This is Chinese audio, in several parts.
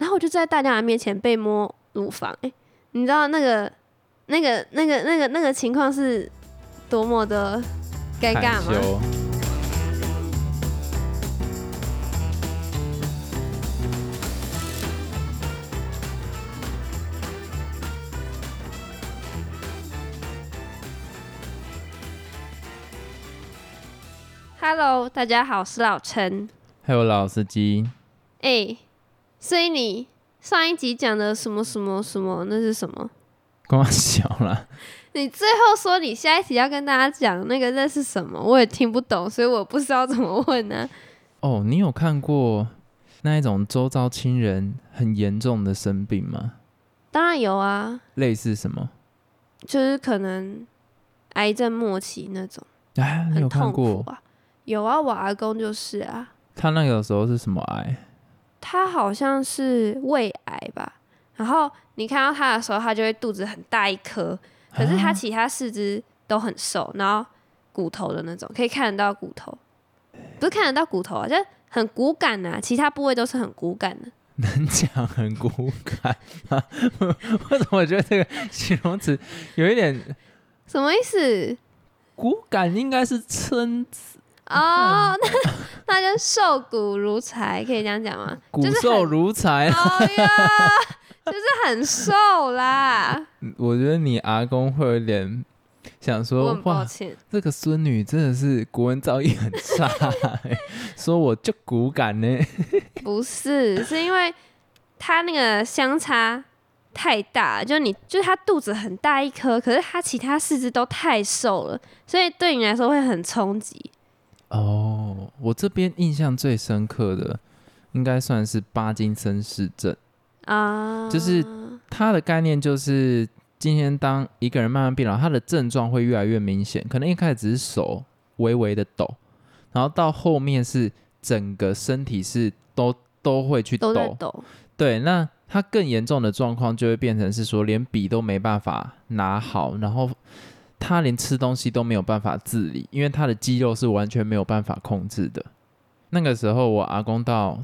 然后我就在大家的面前被摸乳房，哎、你知道那个、那个、那个、那个、那个情况是多么的尴尬吗？Hello，大家好，我是老陈。还有老司机，哎、所以你上一集讲的什么什么什么，那是什么？光小了。你最后说你下一集要跟大家讲那个那是什么，我也听不懂，所以我不知道怎么问呢、哦，你有看过那一种周遭亲人很严重的生病吗？当然有啊，类似什么？就是可能癌症末期那种，啊，你有看过？啊。有啊，我阿公就是啊，他那个时候是什么癌？他好像是胃癌吧。然后你看到他的时候，他就会肚子很大一颗，可是他啊其他四肢都很瘦，然后骨头的那种，可以看得到骨头，不是看得到骨头啊，就很骨感啊，其他部位都是很骨感的。能讲很骨感吗？为什么我觉得这个形容词有一点什么意思？骨感？应该是称 哦，那 那就瘦骨如柴，可以这样讲吗？骨瘦如柴。就是很瘦啦。我觉得你阿公会有点想我说很，抱哇，歉，这个孙女真的是国文造诣很差、欸，说我就骨感呢。不是，是因为他那个相差太大，就你就是他肚子很大一颗，可是他其他四肢都太瘦了，所以对你来说会很冲击。哦，我这边印象最深刻的应该算是巴金森氏症，啊，就是它的概念就是今天当一个人慢慢变老，他的症状会越来越明显，可能一开始只是手微微的抖，然后到后面是整个身体是都都会去抖，抖，对，那他更严重的状况就会变成是说，连笔都没办法拿好，然后他连吃东西都没有办法自理，因为他的肌肉是完全没有办法控制的。那个时候，我阿公到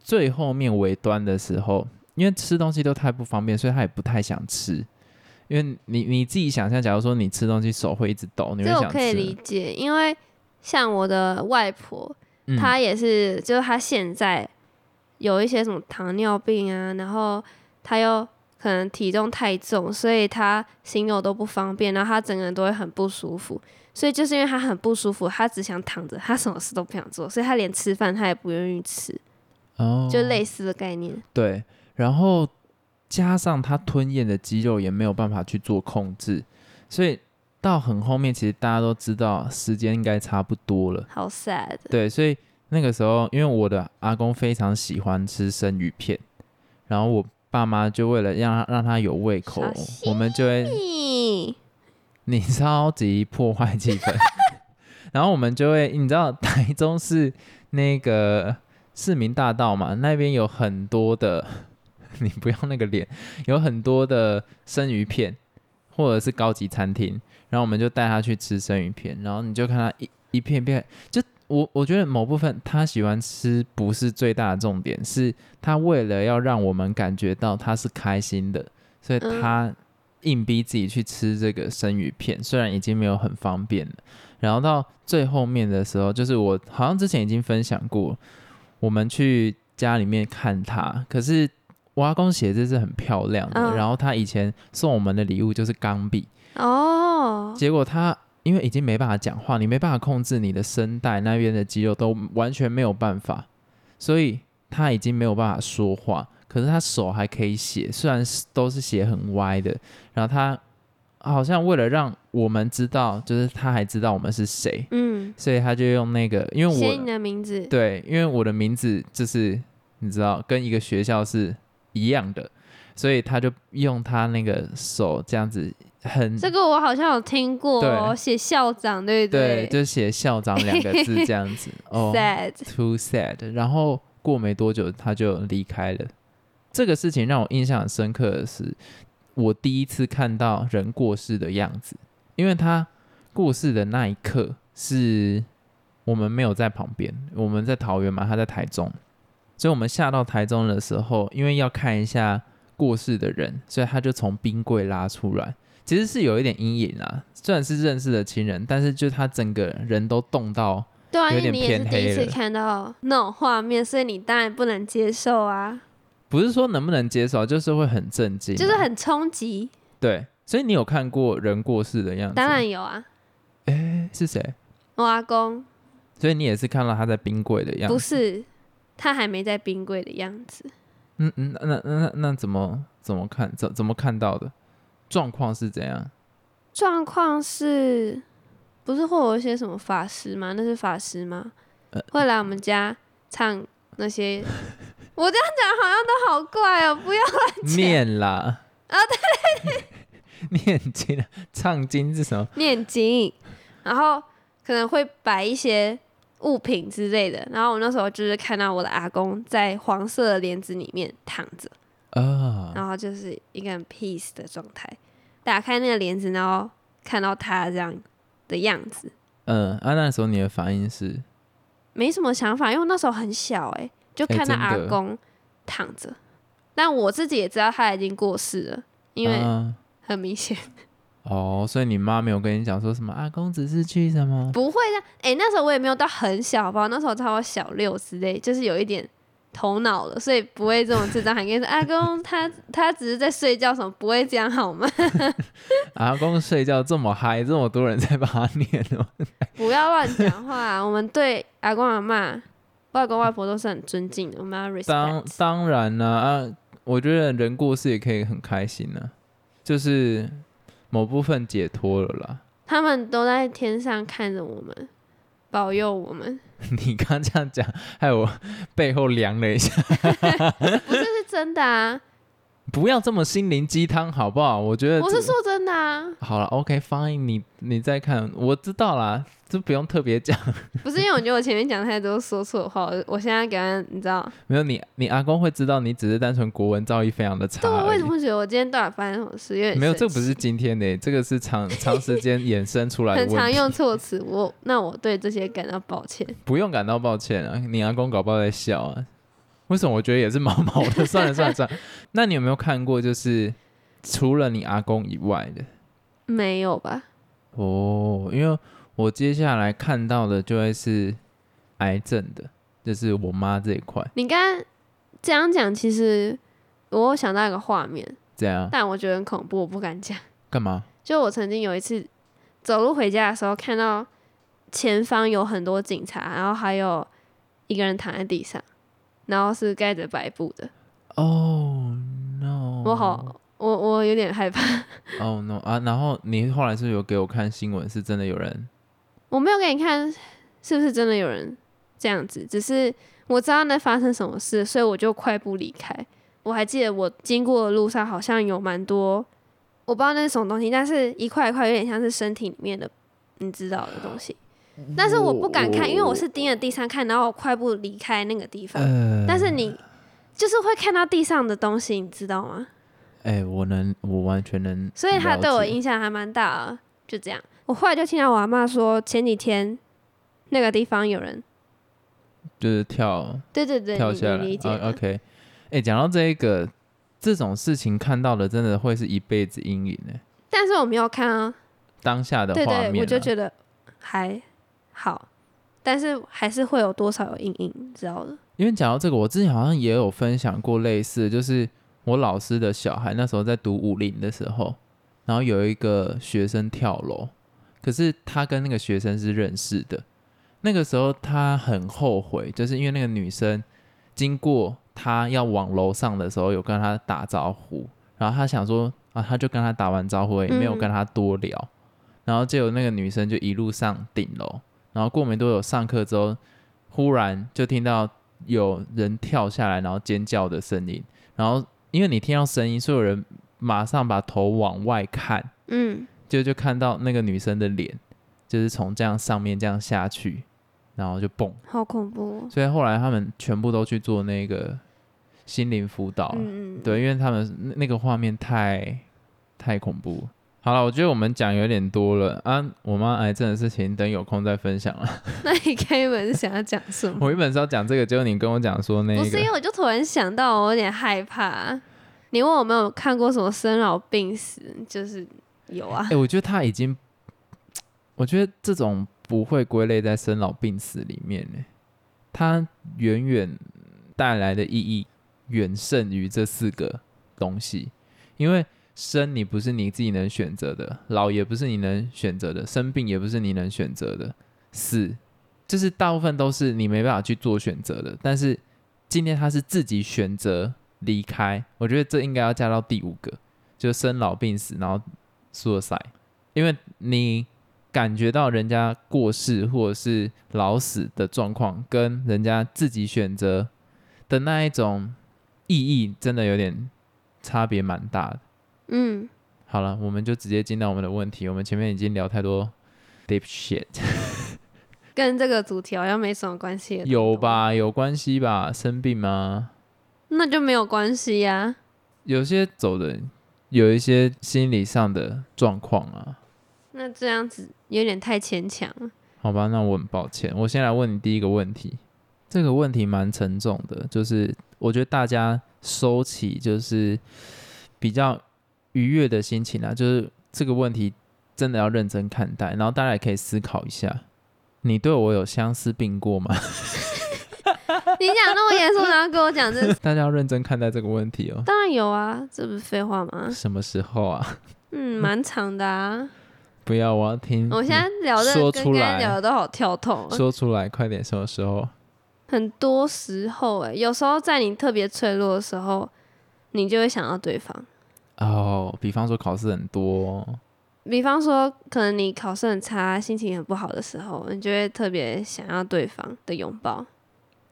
最后面尾端的时候，因为吃东西都太不方便，所以他也不太想吃。因为你你自己想象，假如说你吃东西手会一直抖，你会想这我可以。理解，因为像我的外婆，嗯她也是，就是她现在有一些什么糖尿病啊，然后她又可能体重太重，所以他行走都不方便，然后他整个人都会很不舒服。所以就是因为他很不舒服，他只想躺着，他什么事都不想做，所以他连吃饭他也不愿意吃，哦，就类似的概念。对，然后加上他吞咽的肌肉也没有办法去做控制，所以到很后面，其实大家都知道时间应该差不多了。好 sad，对，所以那个时候，因为我的阿公非常喜欢吃生鱼片，然后我爸妈就为了让他让他有胃口，我们就会 你超级破坏气氛，然后我们就会，你知道台中市那个市民大道嘛，那边有很多的，你不要那个脸，有很多的生鱼片，或者是高级餐厅，然后我们就带他去吃生鱼片，然后你就看他一一片片，就我我觉得某部分他喜欢吃不是最大的重点，是他为了要让我们感觉到他是开心的，所以嗯。他硬逼自己去吃这个生鱼片，虽然已经没有很方便了。然后到最后面的时候，就是我好像之前已经分享过，我们去家里面看他，可是我阿公写字是很漂亮的，嗯。然后他以前送我们的礼物就是钢笔，哦，结果他因为已经没办法讲话，你没办法控制你的声带那边的肌肉都完全没有办法，所以他已经没有办法说话，可是他手还可以写，虽然是都是写很歪的，然后他好像为了让我们知道，就是他还知道我们是谁，嗯，所以他就用那个，因为我写你的名字，对，因为我的名字就是你知道跟一个学校是一样的，所以他就用他那个手这样子很这个我好像有听过哦，写校长对不对，对就写校长两个字这样子。哦 sad，，too sad。然后过没多久他就离开了。这个事情让我印象很深刻的是，我第一次看到人过世的样子，因为他过世的那一刻是我们没有在旁边，我们在桃园嘛，他在台中。所以我们下到台中的时候，因为要看一下过世的人，所以他就从冰柜拉出来，其实是有一点阴影啊。虽然是认识的亲人，但是就他整个人都冻到，对啊，有点因为你也是偏第一次看到那种画面，所以你当然不能接受啊，不是说能不能接受，就是会很震惊啊，就是很冲击。对。所以你有看过人过世的样子？当，然有啊，诶，是谁？我阿公所以你也是看到他在冰柜的样子？不是他还没在冰柜的样子，嗯嗯，那那那那怎么怎么看怎怎么看到的？状况是怎样？状况是不是会有一些什么法师吗？那是法师吗？呃会来我们家唱那些，我这样讲好像都好怪哦，不要念啦啊对 念经唱经是什么？念经，然后可能会摆一些物品之类的。然后我那时候就是看到我的阿公在黄色的帘子里面躺着，啊，然后就是一个很 peace 的状态。打开那个帘子，然后看到他这样的样子，嗯，啊，那时候你的反应是，没什么想法，因为那时候很小、欸，就哎看到阿公躺着。但我自己也知道他已经过世了，因为啊很明显 哦，所以你妈没有跟你讲说什么阿公只是去什么？不会的。哎、那时候我也没有到很小，吧？那时候差不多小六之类，就是有一点头脑了，所以不会这种智障还跟你说 阿公他他只是在睡觉什么，不会这样好吗？阿公睡觉这么嗨，这么多人在帮他念哦。不要乱讲话，我们对阿公阿妈、外公外婆都是很尊敬的，我们要当 respect。当然啦、啊，我觉得人过世也可以很开心呢、就是某部分解脱了啦。他们都在天上看着我们，保佑我们。你刚这样讲，害我背后凉了一下。不是是真的啊，不要这么心灵鸡汤好不好？我觉得我是说真的啊，好了，OK，fine，、你你再看，我知道啦，这不用特别讲。不是因为我觉得我前面讲太多说错话，我我现在给他，你知道，没有你，你阿公会知道你只是单纯国文造诣非常的差对，我为什。么会觉得我今天到底发生什么事？因为没有，这不是今天的，这个是长长时间衍生出来的 很常。用错词，我那我对这些感到抱歉。不用感到抱歉啊，你阿公搞不好在笑啊。为什么？我觉得也是毛毛的。算了算了算了，那你有没有看过就是除了你阿公以外的？没有吧？哦，因为我接下来看到的就会是癌症的，就是我妈这一块。你刚刚这样讲，其实我有想到一个画面，这样但我觉得很恐怖，我不敢讲。干嘛？就我曾经有一次走路回家的时候，看到前方有很多警察，然后还有一个人躺在地上，然后是盖着白布的。哦、no！我好，我我有点害怕。哦、no 啊！然后你后来是有给我看新闻，是真的有人我没有给你看是不是真的有人这样子，只是我知道那发生什么事，所以我就快步离开。我还记得我经过的路上好像有蛮多，我不知道那是什么东西，但是一块一块有点像是身体里面的，你知道的东西。但是我不敢看，因为我是盯着地上看，然后我快步离开那个地方。呃，但是你就是会看到地上的东西，你知道吗？哎、我能，我完全能，所以他对我影响还蛮大的。就这样，我后来就听到我阿妈说，前几天那个地方有人，就是跳对对对，跳下来。理解啊、OK，哎、讲到这一个这种事情，看到的真的会是一辈子阴影呢。但是我没有看啊，当下的画面、啊，我就觉得还好，但是还是会有多少有阴影，你知道的。因为讲到这个，我之前好像也有分享过类似，就是我老师的小孩那时候在读武林的时候，然后有一个学生跳楼，可是他跟那个学生是认识的。那个时候他很后悔，就是因为那个女生经过他要往楼上的时候，有跟他打招呼，然后他想说啊，他就跟他打完招呼，也没有嗯跟他多聊，然后结果那个女生就一路上顶楼，然后过没多久上课之后，忽然就听到有人跳下来，然后尖叫的声音，然后因为你听到声音，所有人马上把头往外看，嗯，就就看到那个女生的脸，就是从这样上面这样下去，然后就蹦。好恐怖、哦。所以后来他们全部都去做那个心灵辅导了，嗯嗯，对，因为他们那那个画面太太恐怖。好好了，我觉得我们讲有点多了啊。我妈癌症的事情，等有空再分享了。那你原本是想要讲什么？我原本是要讲这个，结果你跟我讲说那个，不是因为我就突然想到，我有点害怕。你问我有没有看过什么生老病死，就是有啊哎、。我觉得他已经，我觉得这种不会归类在生老病死里面呢，它远远带来的意义远胜于这四个东西，因为生你不是你自己能选择的，老也不是你能选择的，生病也不是你能选择的，死就是大部分都是你没办法去做选择的，但是今天他是自己选择离开，我觉得这应该要加到第五个，就生老病死，然后 suicide，因为你感觉到人家过世或者是老死的状况，跟人家自己选择的那一种意义，真的有点差别蛮大的。嗯，好了，我们就直接进到我们的问题。我们前面已经聊太多 deep shit，跟这个主题好像没什么关系。有？吧？有关系吧？生病吗？那就没有关系呀、有些走的有一些心理上的状况啊。那这样子有点太牵强了。好吧，那我很抱歉。我先来问你第一个问题，这个问题蛮沉重的，就是我觉得大家收起就是比较愉悦的心情啊，就是这个问题真的要认真看待，然后大家也可以思考一下，你对我有相思病过吗？你讲那么严肃，然后跟我讲这，大家要认真看待这个问题哦。当然有啊，这不是废话吗？什么时候啊？嗯，蛮长的啊。不要，我要听。我现在聊的跟刚才聊的都好跳痛啊，说出来，快点，什么时候？很多时候哎、有时候在你特别脆弱的时候，你就会想到对方。哦，比方说考试很多，比方说，可能你考试很差，心情很不好的时候，你就会特别想要对方的拥抱。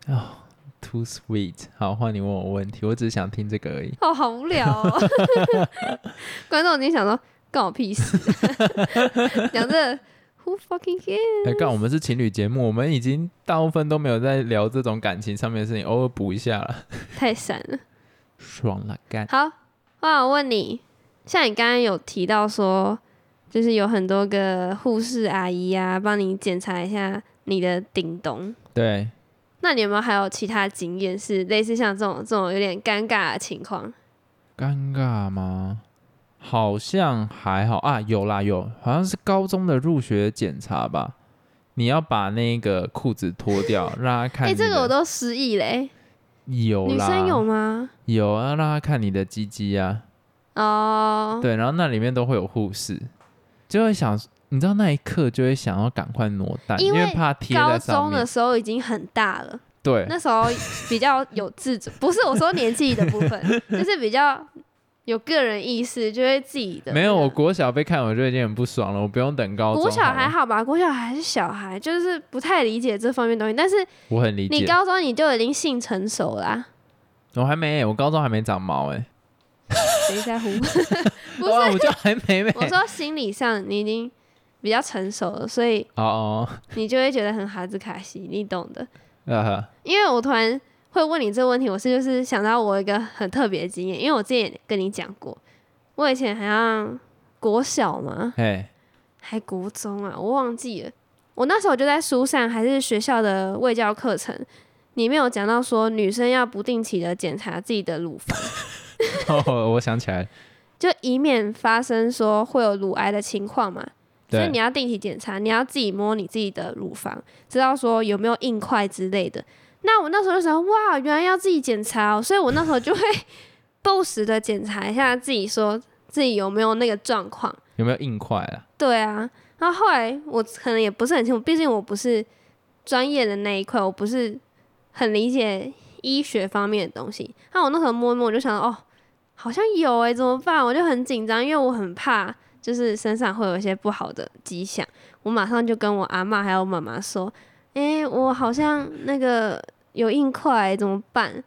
哦，too sweet。好，换你问我问题，我只是想听这个而已。哦，好无聊哦！观众已经想说，干我屁事？讲这 Who fucking cares？哎，干，我们是情侣节目，我们已经大部分都没有在聊这种感情上面的事情，偶尔补一下了，太闪了。爽了，干。好，那我问你，像你刚刚有提到说，就是有很多个护士阿姨啊，帮你检查一下你的顶咚。对，那你有没有还有其他经验是类似像这种这种有点尴尬的情况？尴尬吗？好像还好啊，有啦有，好像是高中的入学检查吧。你要把那个裤子脱掉，让他看哎。这个我都失忆嘞、有啦，女生有吗？有啊，让他看你的鸡鸡啊。哦，对，然后那里面都会有护士，就会想，你知道那一刻就会想要赶快挪蛋，因因为怕贴高在上面。中的时候已经很大了，对，那时候比较有自主，不是我说年纪的部分，就是比较有个人意识，就会自己的没有，我国小被看我就已经很不爽了，我不用等高中。国小还好吧，国小还是小孩，就是不太理解这方面东西。但是我很理解。你高中你就已经性成熟啦、我还没，我高中还没长毛哎，谁在乎？不哇，是，我就还没没。我说心理上你已经比较成熟了，所以哦哦，你就会觉得很孩子卡西，你懂的。因为我突然会问你这个问题，我是就是想到我一个很特别的经验，因为我之前也跟你讲过，我以前好像国小嘛，哎，还国中啊，我忘记了。我那时候就在书上还是学校的卫教课程里面有讲到说，女生要不定期的检查自己的乳房，哦，我想起来，就以免发生说会有乳癌的情况嘛。所以你要定期检查，你要自己摸你自己的乳房，知道说有没有硬块之类的。那我那时候就想，哇，原来要自己检查哦，所以我那时候就会 不时的检查一下自己，说自己有没有那个状况。有没有硬块啊？对啊，然后后来我可能也不是很清楚，毕竟我不是专业的那一块，我不是很理解医学方面的东西。那我那时候摸一摸，我就想哦，好像有诶、怎么办？我就很紧张，因为我很怕就是身上会有一些不好的迹象。我马上就跟我阿嬷还有妈妈说，诶、我好像那个有硬块、怎么办？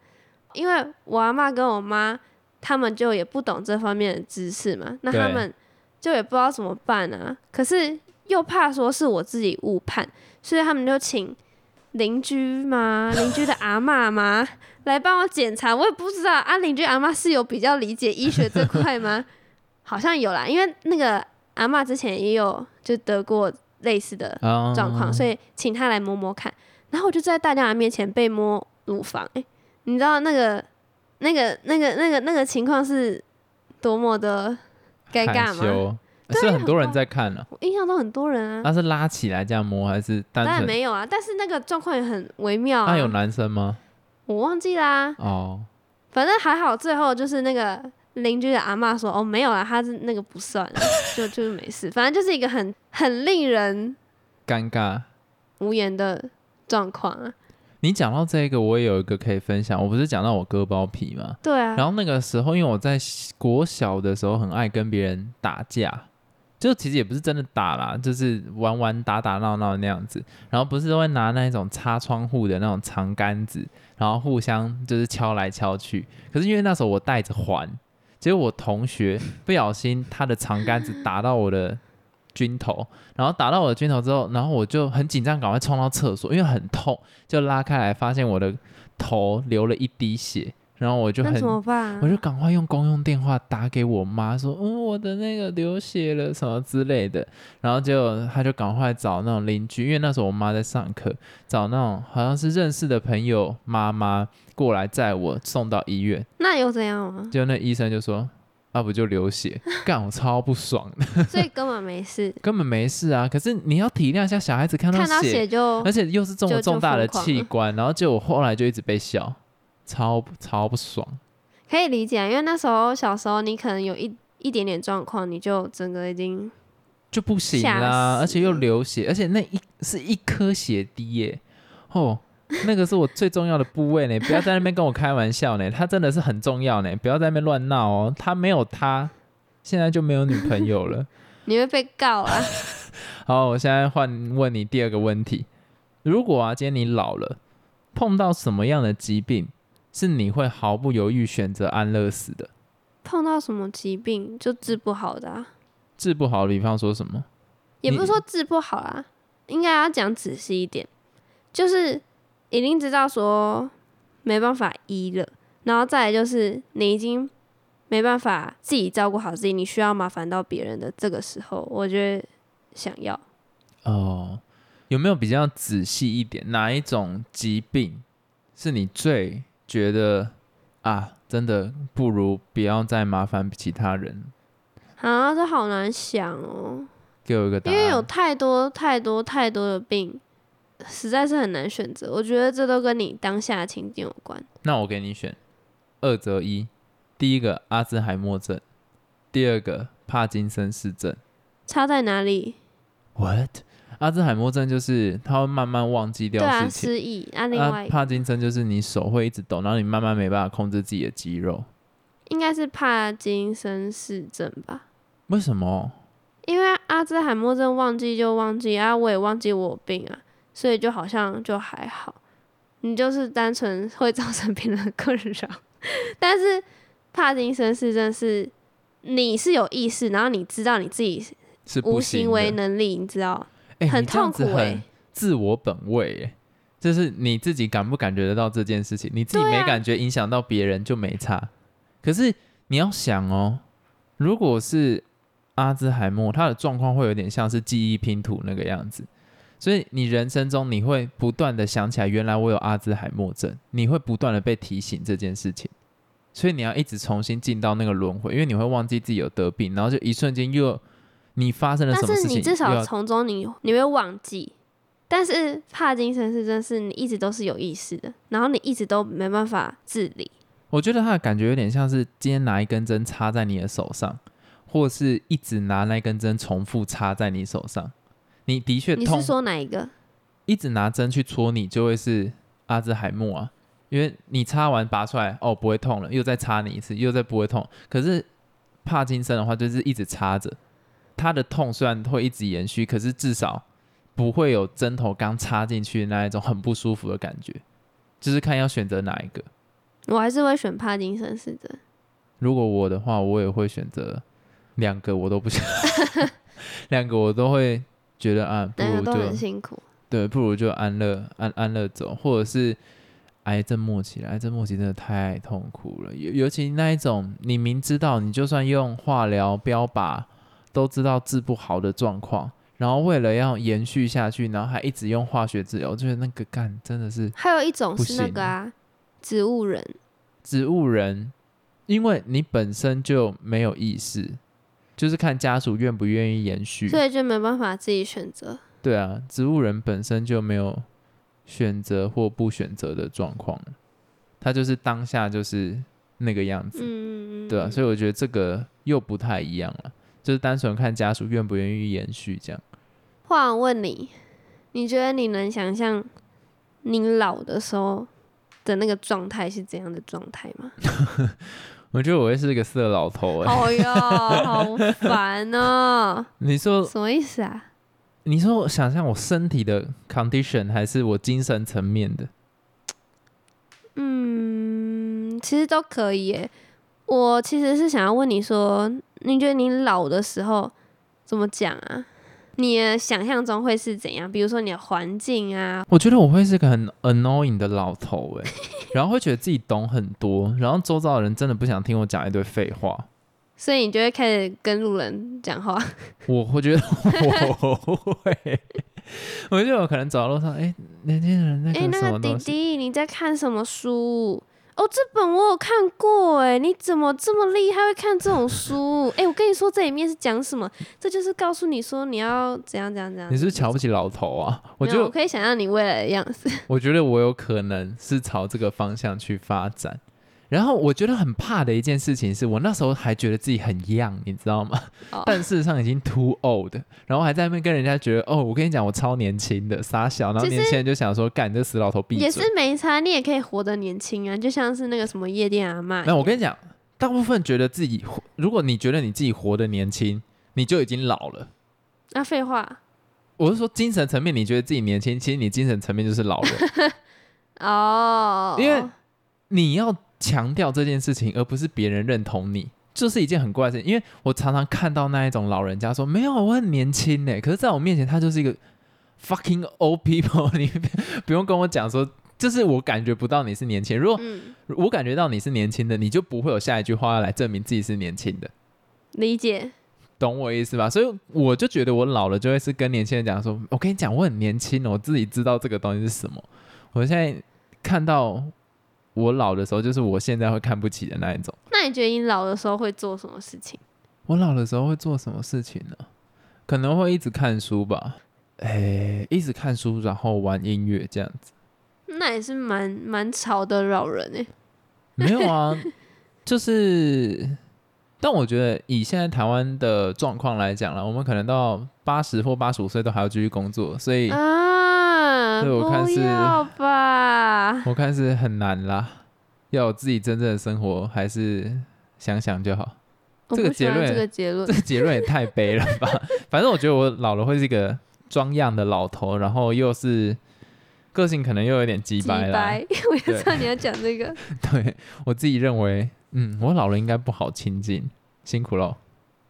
因为我阿妈跟我妈他们就也不懂这方面的知识嘛，那他们就也不知道怎么办啊。可是又怕说是我自己误判，所以他们就请邻居嘛，邻居的阿嬷嘛来帮我检查。我也不知道啊，邻居阿妈是有比较理解医学这块吗？好像有啦，因为那个阿嬷之前也有就得过类似的啊状况，所以请她来摸摸看。然后我就在大家的面前被摸乳房，哎、你知道那个、那个、那个、那个、那个情况是多么的尴尬吗？是很多人在看了、我印象中很多人啊，他是拉起来这样摸，还是单当然纯？没有啊，但是那个状况也很微妙啊。那有男生吗？我忘记啦，哦，反正还好，最后就是那个邻居的阿妈说：“哦，没有啦，他是那个不算 了，就就是没事。”反正就是一个很很令人尴尬。无言的状况啊。你讲到这个，我也有一个可以分享。我不是讲到我割包皮吗？对啊，然后那个时候，因为我在国小的时候很爱跟别人打架，就其实也不是真的打啦，就是玩玩打打闹闹那样子。然后不是都会拿那种擦窗户的那种长杆子，然后互相就是敲来敲去。可是因为那时候我带着环，结果我同学不小心他的长杆子打到我的军头，然后打到我的军头之后，然后我就很紧张，赶快冲到厕所，因为很痛，就拉开来发现我的头流了一滴血，然后我就那很怎么办、啊？我就赶快用公用电话打给我妈，说，嗯，我的那个流血了什么之类的。然后结果他就赶快找那种邻居，因为那时候我妈在上课，找那种好像是认识的朋友妈妈过来载我送到医院。那又怎样吗？就那医生就说，啊不就流血，干我超不爽的，所以根本没事，根本没事啊。可是你要体谅一下小孩子看到看到血，就而且又是这么重大的器官，然后结果后来就一直被笑，超超不爽。可以理解啊，因为那时候小时候你可能有一一点点状况，你就整个已经就不行啦，死而且又流血，而且那一是一颗血滴耶，哦，那个是我最重要的部位呢，不要在那边跟我开玩笑呢，他真的是很重要呢，不要在那边乱闹哦，他没有他，现在就没有女朋友了。你会被告啊。好，我现在换问你第二个问题，如果啊，今天你老了，碰到什么样的疾病是你会毫不犹豫选择安乐死的？碰到什么疾病就治不好的啊，治不好的，比方说什么？也不是说治不好啊，应该要讲仔细一点，就是已经知道说没办法医了，然后再来就是你已经没办法自己照顾好自己，你需要麻烦到别人的这个时候，我觉得想要哦，有没有比较仔细一点？哪一种疾病是你最觉得啊，真的不如不要再麻烦其他人？啊，这好难想哦。给我一个答案因为有。太多太多太多的病，实在是很难选择。我觉得这都跟你当下的情境有关。那我给你选二择一，第一个阿兹海默症，第二个帕金森氏症。差在哪里？What？阿兹海默症就是他会慢慢忘记掉对啊，事情。失忆啊，另啊外帕金森就是你手会一直抖，然后你慢慢没办法控制自己的肌肉。应该是帕金森氏症吧？为什么？因为阿兹海默症忘记就忘记啊，我也忘记我有病啊，所以就好像就还好。你就是单纯 会造成别人的困扰，但是帕金森氏症是你是有意识，然后你知道你自己是不无行为能力，你知道哎、很痛苦欸很自我本位，哎，就是你自己感不感觉得到这件事情，你自己没感觉，影响到别人就没差。可是你要想哦，如果是阿兹海默，他的状况会有点像是记忆拼图那个样子，所以你人生中你会不断的想起来，原来我有阿兹海默症，你会不断的被提醒这件事情。所以你要一直重新进到那个轮回，因为你会忘记自己有得病，然后就一瞬间又你发生了什但么事情，但是你至少从中你你会忘记，但是帕金森氏症是你一直都是有意识的，然后你一直都没办法自理。我觉得他的感觉有点像是今天拿一根针插在你的手上，或是一直拿那根针重复插在你手上。你的确痛你是，说哪一个？一直拿针去戳你，就会是阿兹海默啊，因为你插完拔出来，哦不会痛了，又再插你一次，又再不会痛。可是帕金森的话，就是一直插着，他的痛虽然会一直延续，可是至少不会有针头刚插进去那一种很不舒服的感觉。就是看要选择哪一个。我还是会选帕金森氏的。如果我的话，我也会选择两个，我都不想，两个我都会觉得啊，不如两个都很就辛苦。对，不如就安乐安安乐走，或者是癌症末期了，癌症末期真的太痛苦了，尤尤其那一种，你明知道你就算用化疗、标靶，都知道治不好的状况，然后为了要延续下去，然后还一直用化学治疗，我觉得那个干真的是还有一种是那个啊，植物人，植物人，因为你本身就没有意识，就是看家属愿不愿意延续。所以就没办法自己选择。对啊，植物人本身就没有选择或不选择的状况，他就是当下就是那个样子，嗯，对啊，所以以我觉得这个又不太一样了，就是单纯看家属愿不愿意延续这样。话我问你，你觉得你能想象你老的时候的那个状态是怎样的状态吗？我觉得我会是个色老头哎、哦呀，好烦哦！你说什么意思啊？你说我想象我身体的 condition 还是我精神层面的？嗯，其实都可以耶。我其实是想要问你说，你觉得你老的时候怎么讲啊？你的想象中会是怎样？比如说你的环境啊，我觉得我会是个很 annoying 的老头哎、然后会觉得自己懂很多，然后周遭的人真的不想听我讲一堆废话。所以你就会开始跟路人讲话。我会觉得我会，我觉得我可能走到路上，哎、年轻人那哎、个那个弟什么东西，弟，你在看什么书？哦，这本我有看过，哎，你怎么这么厉害，会看这种书？哎，我跟你说，这里面是讲什么？这就是告诉你说你要怎样怎样怎样。你是不是瞧不起老头啊？我觉得我可以想象你未来的样子。我觉得我有可能是朝这个方向去发展。然后我觉得很怕的一件事情是我那时候还觉得自己很 young，你知道吗？哦 但事实上已经 too old，然后还在那边跟人家觉得哦，我跟你讲我超年轻的傻小，然后年轻人就想说干你这死老头闭也。是没差，你也可以活得年轻啊，就像是那个什么夜店阿嬷一样。那我跟你讲，大部分觉得自己，如果你觉得你自己活得年轻，你就已经老了。啊，废话我是说精神层面，你觉得自己年轻，其实你精神层面就是老了。哦，因为你要强调这件事情，而不是别人认同你，这是一件很怪的事情。因为我常常看到那一种老人家说：“没有，我很年轻呢。”可是在我面前，他就是一个 fucking old people。你不用跟我讲说，就是我感觉不到你是年轻。如果嗯，我感觉到你是年轻的，你就不会有下一句话要来证明自己是年轻的。理解。懂我意思吧？所以我就觉得我老了就会是跟年轻人讲说，我跟你讲，我很年轻哦，我自己知道这个东西是什么。我现在看到我老的时候，就是我现在会看不起的那一种。那你觉得你老的时候会做什么事情？我老的时候会做什么事情呢？可能会一直看书吧，诶、一直看书，然后玩音乐这样子。那也是蛮蛮潮的老人哎。没有啊，就是，但我觉得以现在台湾的状况来讲了，我们可能到八十或八十五岁都还要继续工作，所以啊，对我看是。我看是很难啦。要有自己真正的生活，还是想想就好。这个结论这个结论这。个结论也太悲了吧！反正我觉得我老了会是一个装样的老头，然后又是个性可能又有点鸡几掰啦。白，我也知道你要讲这个。对我自己认为，嗯，我老了应该不好亲近，辛苦喽。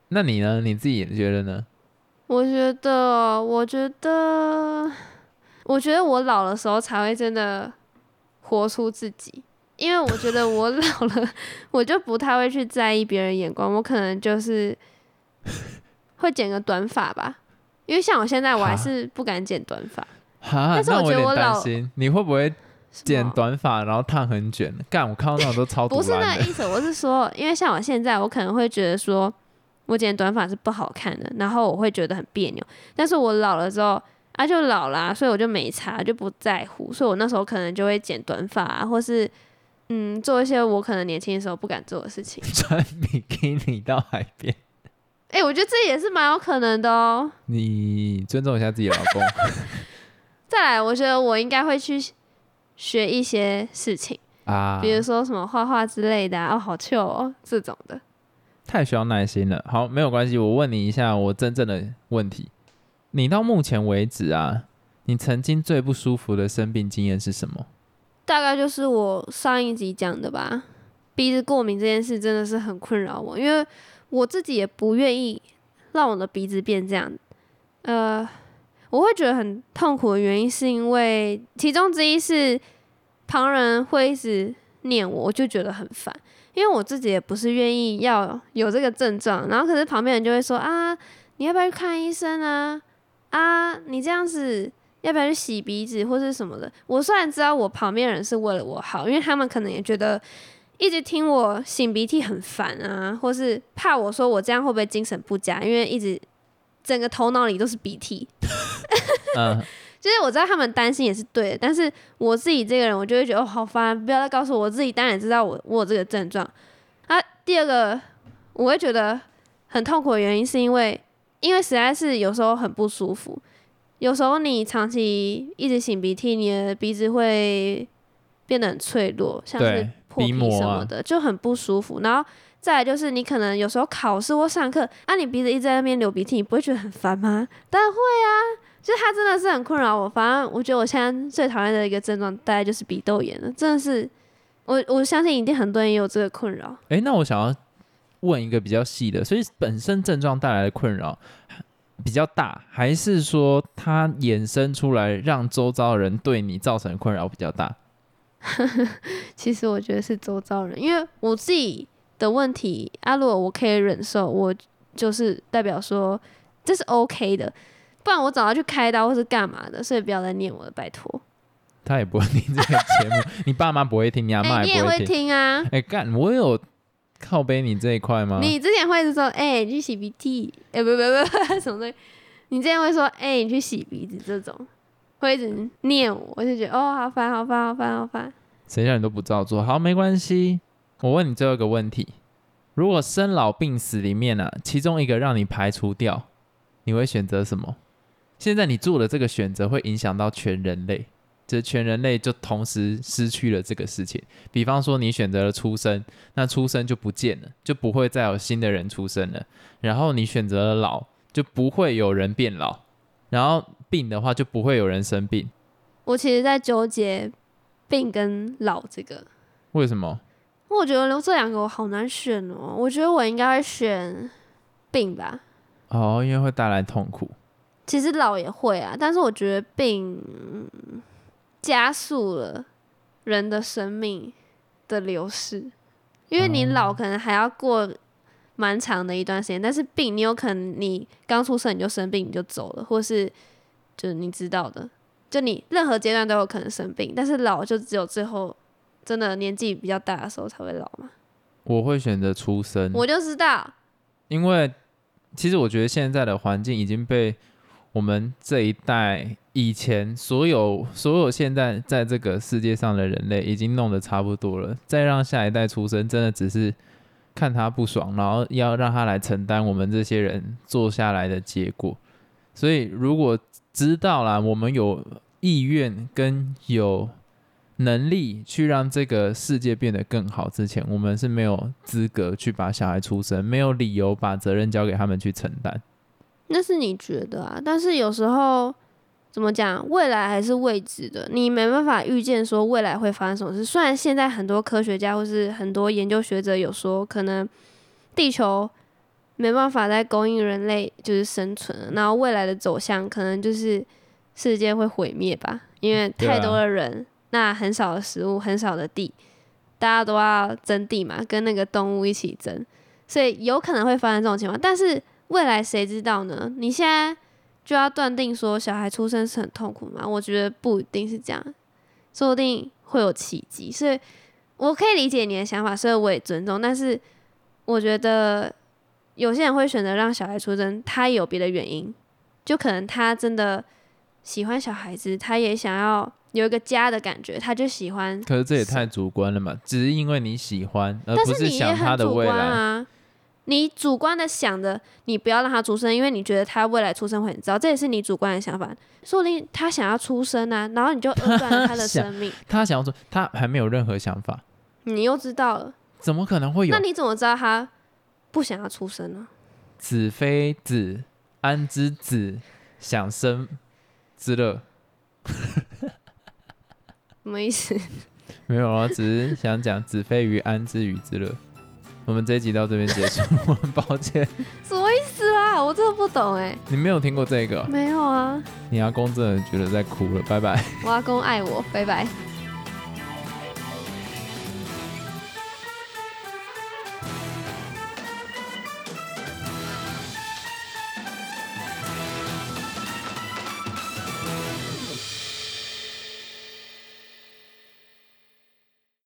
那你呢？你自己觉得呢？我觉得，我觉得，我觉得我老的时候才会真的活出自己，因为我觉得我 老了，我就不太会去在意别人眼光，我可能就是会剪个短发吧，因为像我现在我还是不敢剪短发。哈，但是我觉得我老担心，你会不会剪短发，然后烫很卷？干，我看到那种都超不是。那意思，我是说，因为像我现在，我可能会觉得说，我剪短发是不好看的，然后我会觉得很别扭。但是我老了之后，啊就老啦、所以我就没差，就不在乎。所以我那时候可能就会剪短发、啊，或是嗯做一些我可能年轻的时候不敢做的事情。穿比基尼到海边，哎、我觉得这也是蛮有可能的哦。你尊重一下自己老公。再来，我觉得我应该会去学一些事情，啊，比如说什么画画之类的啊，哦，好糗哦，这种的。太需要耐心了。好，没有关系，我问你一下我真正的问题。你到目前为止啊，你曾经最不舒服的生病经验是什么？大概就是我上一集讲的吧。鼻子过敏这件事真的是很困扰我，因为我自己也不愿意让我的鼻子变这样。呃，我会觉得很痛苦的原因是因为其中之一是旁人会一直念我，我就觉得很烦。因为我自己也不是愿意要有这个症状，然后可是旁边人就会说啊，你要不要去看医生啊？啊，你这样子要不要去洗鼻子或是什么的？我虽然知道我旁边人是为了我好，因为他们可能也觉得一直听我擤鼻涕很烦啊，或是怕我说我这样会不会精神不佳，因为一直整个头脑里都是鼻涕。嗯，就是我知道他们担心也是对的，但是我自己这个人，我就会觉得哦，好烦，不要再告诉我，我自己当然知道我我有这个症状。啊，第二个我会觉得很痛苦的原因，是因为因为实在是有时候很不舒服，有时候你长期一直擤鼻涕，你的鼻子会变得很脆弱，像是破皮什么的，就很不舒服。然后再来就是你可能有时候考试或上课，啊，你鼻子一直在那边流鼻涕，你不会觉得很烦吗？当然会啊，就是它真的是很困扰我。反正我觉得我现在最讨厌的一个症状，大概就是鼻窦炎了，真的是。我我相信一定很多人也有这个困扰。哎、那我想要问一个比较细的，所以本身症状带来的困扰比较大，还是说它衍生出来让周遭的人对你造成的困扰比较大？其实我觉得是周遭人，因为我自己的问题啊，如果我可以忍受，我就是代表说这是 OK 的，不然我早要去开刀或是干嘛的，所以不要再念我了，拜托。他也不会听这个节目，你爸妈不会听，你阿哎、妈你也不会听。听啊？哎、干，我有靠背你这一块吗？你之前会是说，哎、你去洗鼻涕，哎、不不不，什么东西？你之前会说，哎、你去洗鼻子这种，会一直念我，我就觉得哦，好烦，好烦，好烦，好烦。谁叫你都不照做？好，没关系。我问你最后一个问题：如果生老病死里面啊，其中一个让你排除掉，你会选择什么？现在你做的这个选择会影响到全人类，就是全人类就同时失去了这个事情。比方说，你选择了出生，那出生就不见了，就不会再有新的人出生了。然后你选择了老，就不会有人变老。然后病的话，就不会有人生病。我其实，在纠结病跟老这个。为什么？我觉得这两个我好难选哦。我觉得我应该会选病吧。哦，因为会带来痛苦。其实老也会啊，但是我觉得病嗯加速了人的生命的流逝，因为你老可能还要过蛮长的一段时间，但是病你有可能你刚出生你就生病你就走了，或是就是你知道的，就你任何阶段都有可能生病，但是老就只有最后真的年纪比较大的时候才会老嘛。我会选择出生，我就知道，因为其实我觉得现在的环境已经被我们这一代以前所有所有现在在这个世界上的人类已经弄得差不多了，再让下一代出生，真的只是看他不爽，然后要让他来承担我们这些人做下来的结果。所以如果知道啦，我们有意愿跟有能力去让这个世界变得更好之前，我们是没有资格去把小孩出生，没有理由把责任交给他们去承担。那是你觉得啊，但是有时候怎么讲，未来还是未知的，你没办法预见说未来会发生什么事。虽然现在很多科学家或是很多研究学者有说，可能地球没办法再供应人类就是生存了，然后未来的走向可能就是世界会毁灭吧，因为太多的人，那很少的食物，很少的地，大家都要争地嘛，跟那个动物一起争，所以有可能会发生这种情况，但是。未来谁知道呢？你现在就要断定说小孩出生是很痛苦吗？我觉得不一定是这样，说不定会有奇迹。所以我可以理解你的想法，所以我也尊重。但是我觉得有些人会选择让小孩出生，他有别的原因，就可能他真的喜欢小孩子，他也想要有一个家的感觉，他就喜欢。可是这也太主观了嘛，只是因为你喜欢，而不但是想他的未来。啊。你主观的想着，你不要让他出生，因为你觉得他未来出生会很糟，这也是你主观的想法。说不定他想要出生啊，然后你就扼断了他的生命，他想要说，他还没有任何想法，你又知道了，怎么可能会有那？你怎么知道他不想要出生呢？子非子，安知子想生之乐？什么意思？没有啊，只是想讲子非鱼，安知鱼之乐。我们这一集到这边结束，我很抱歉，什么意思啦？我真的不懂哎、你没有听过这个，没有啊，你阿公真的觉得在哭了，拜拜。我阿公爱我，拜拜。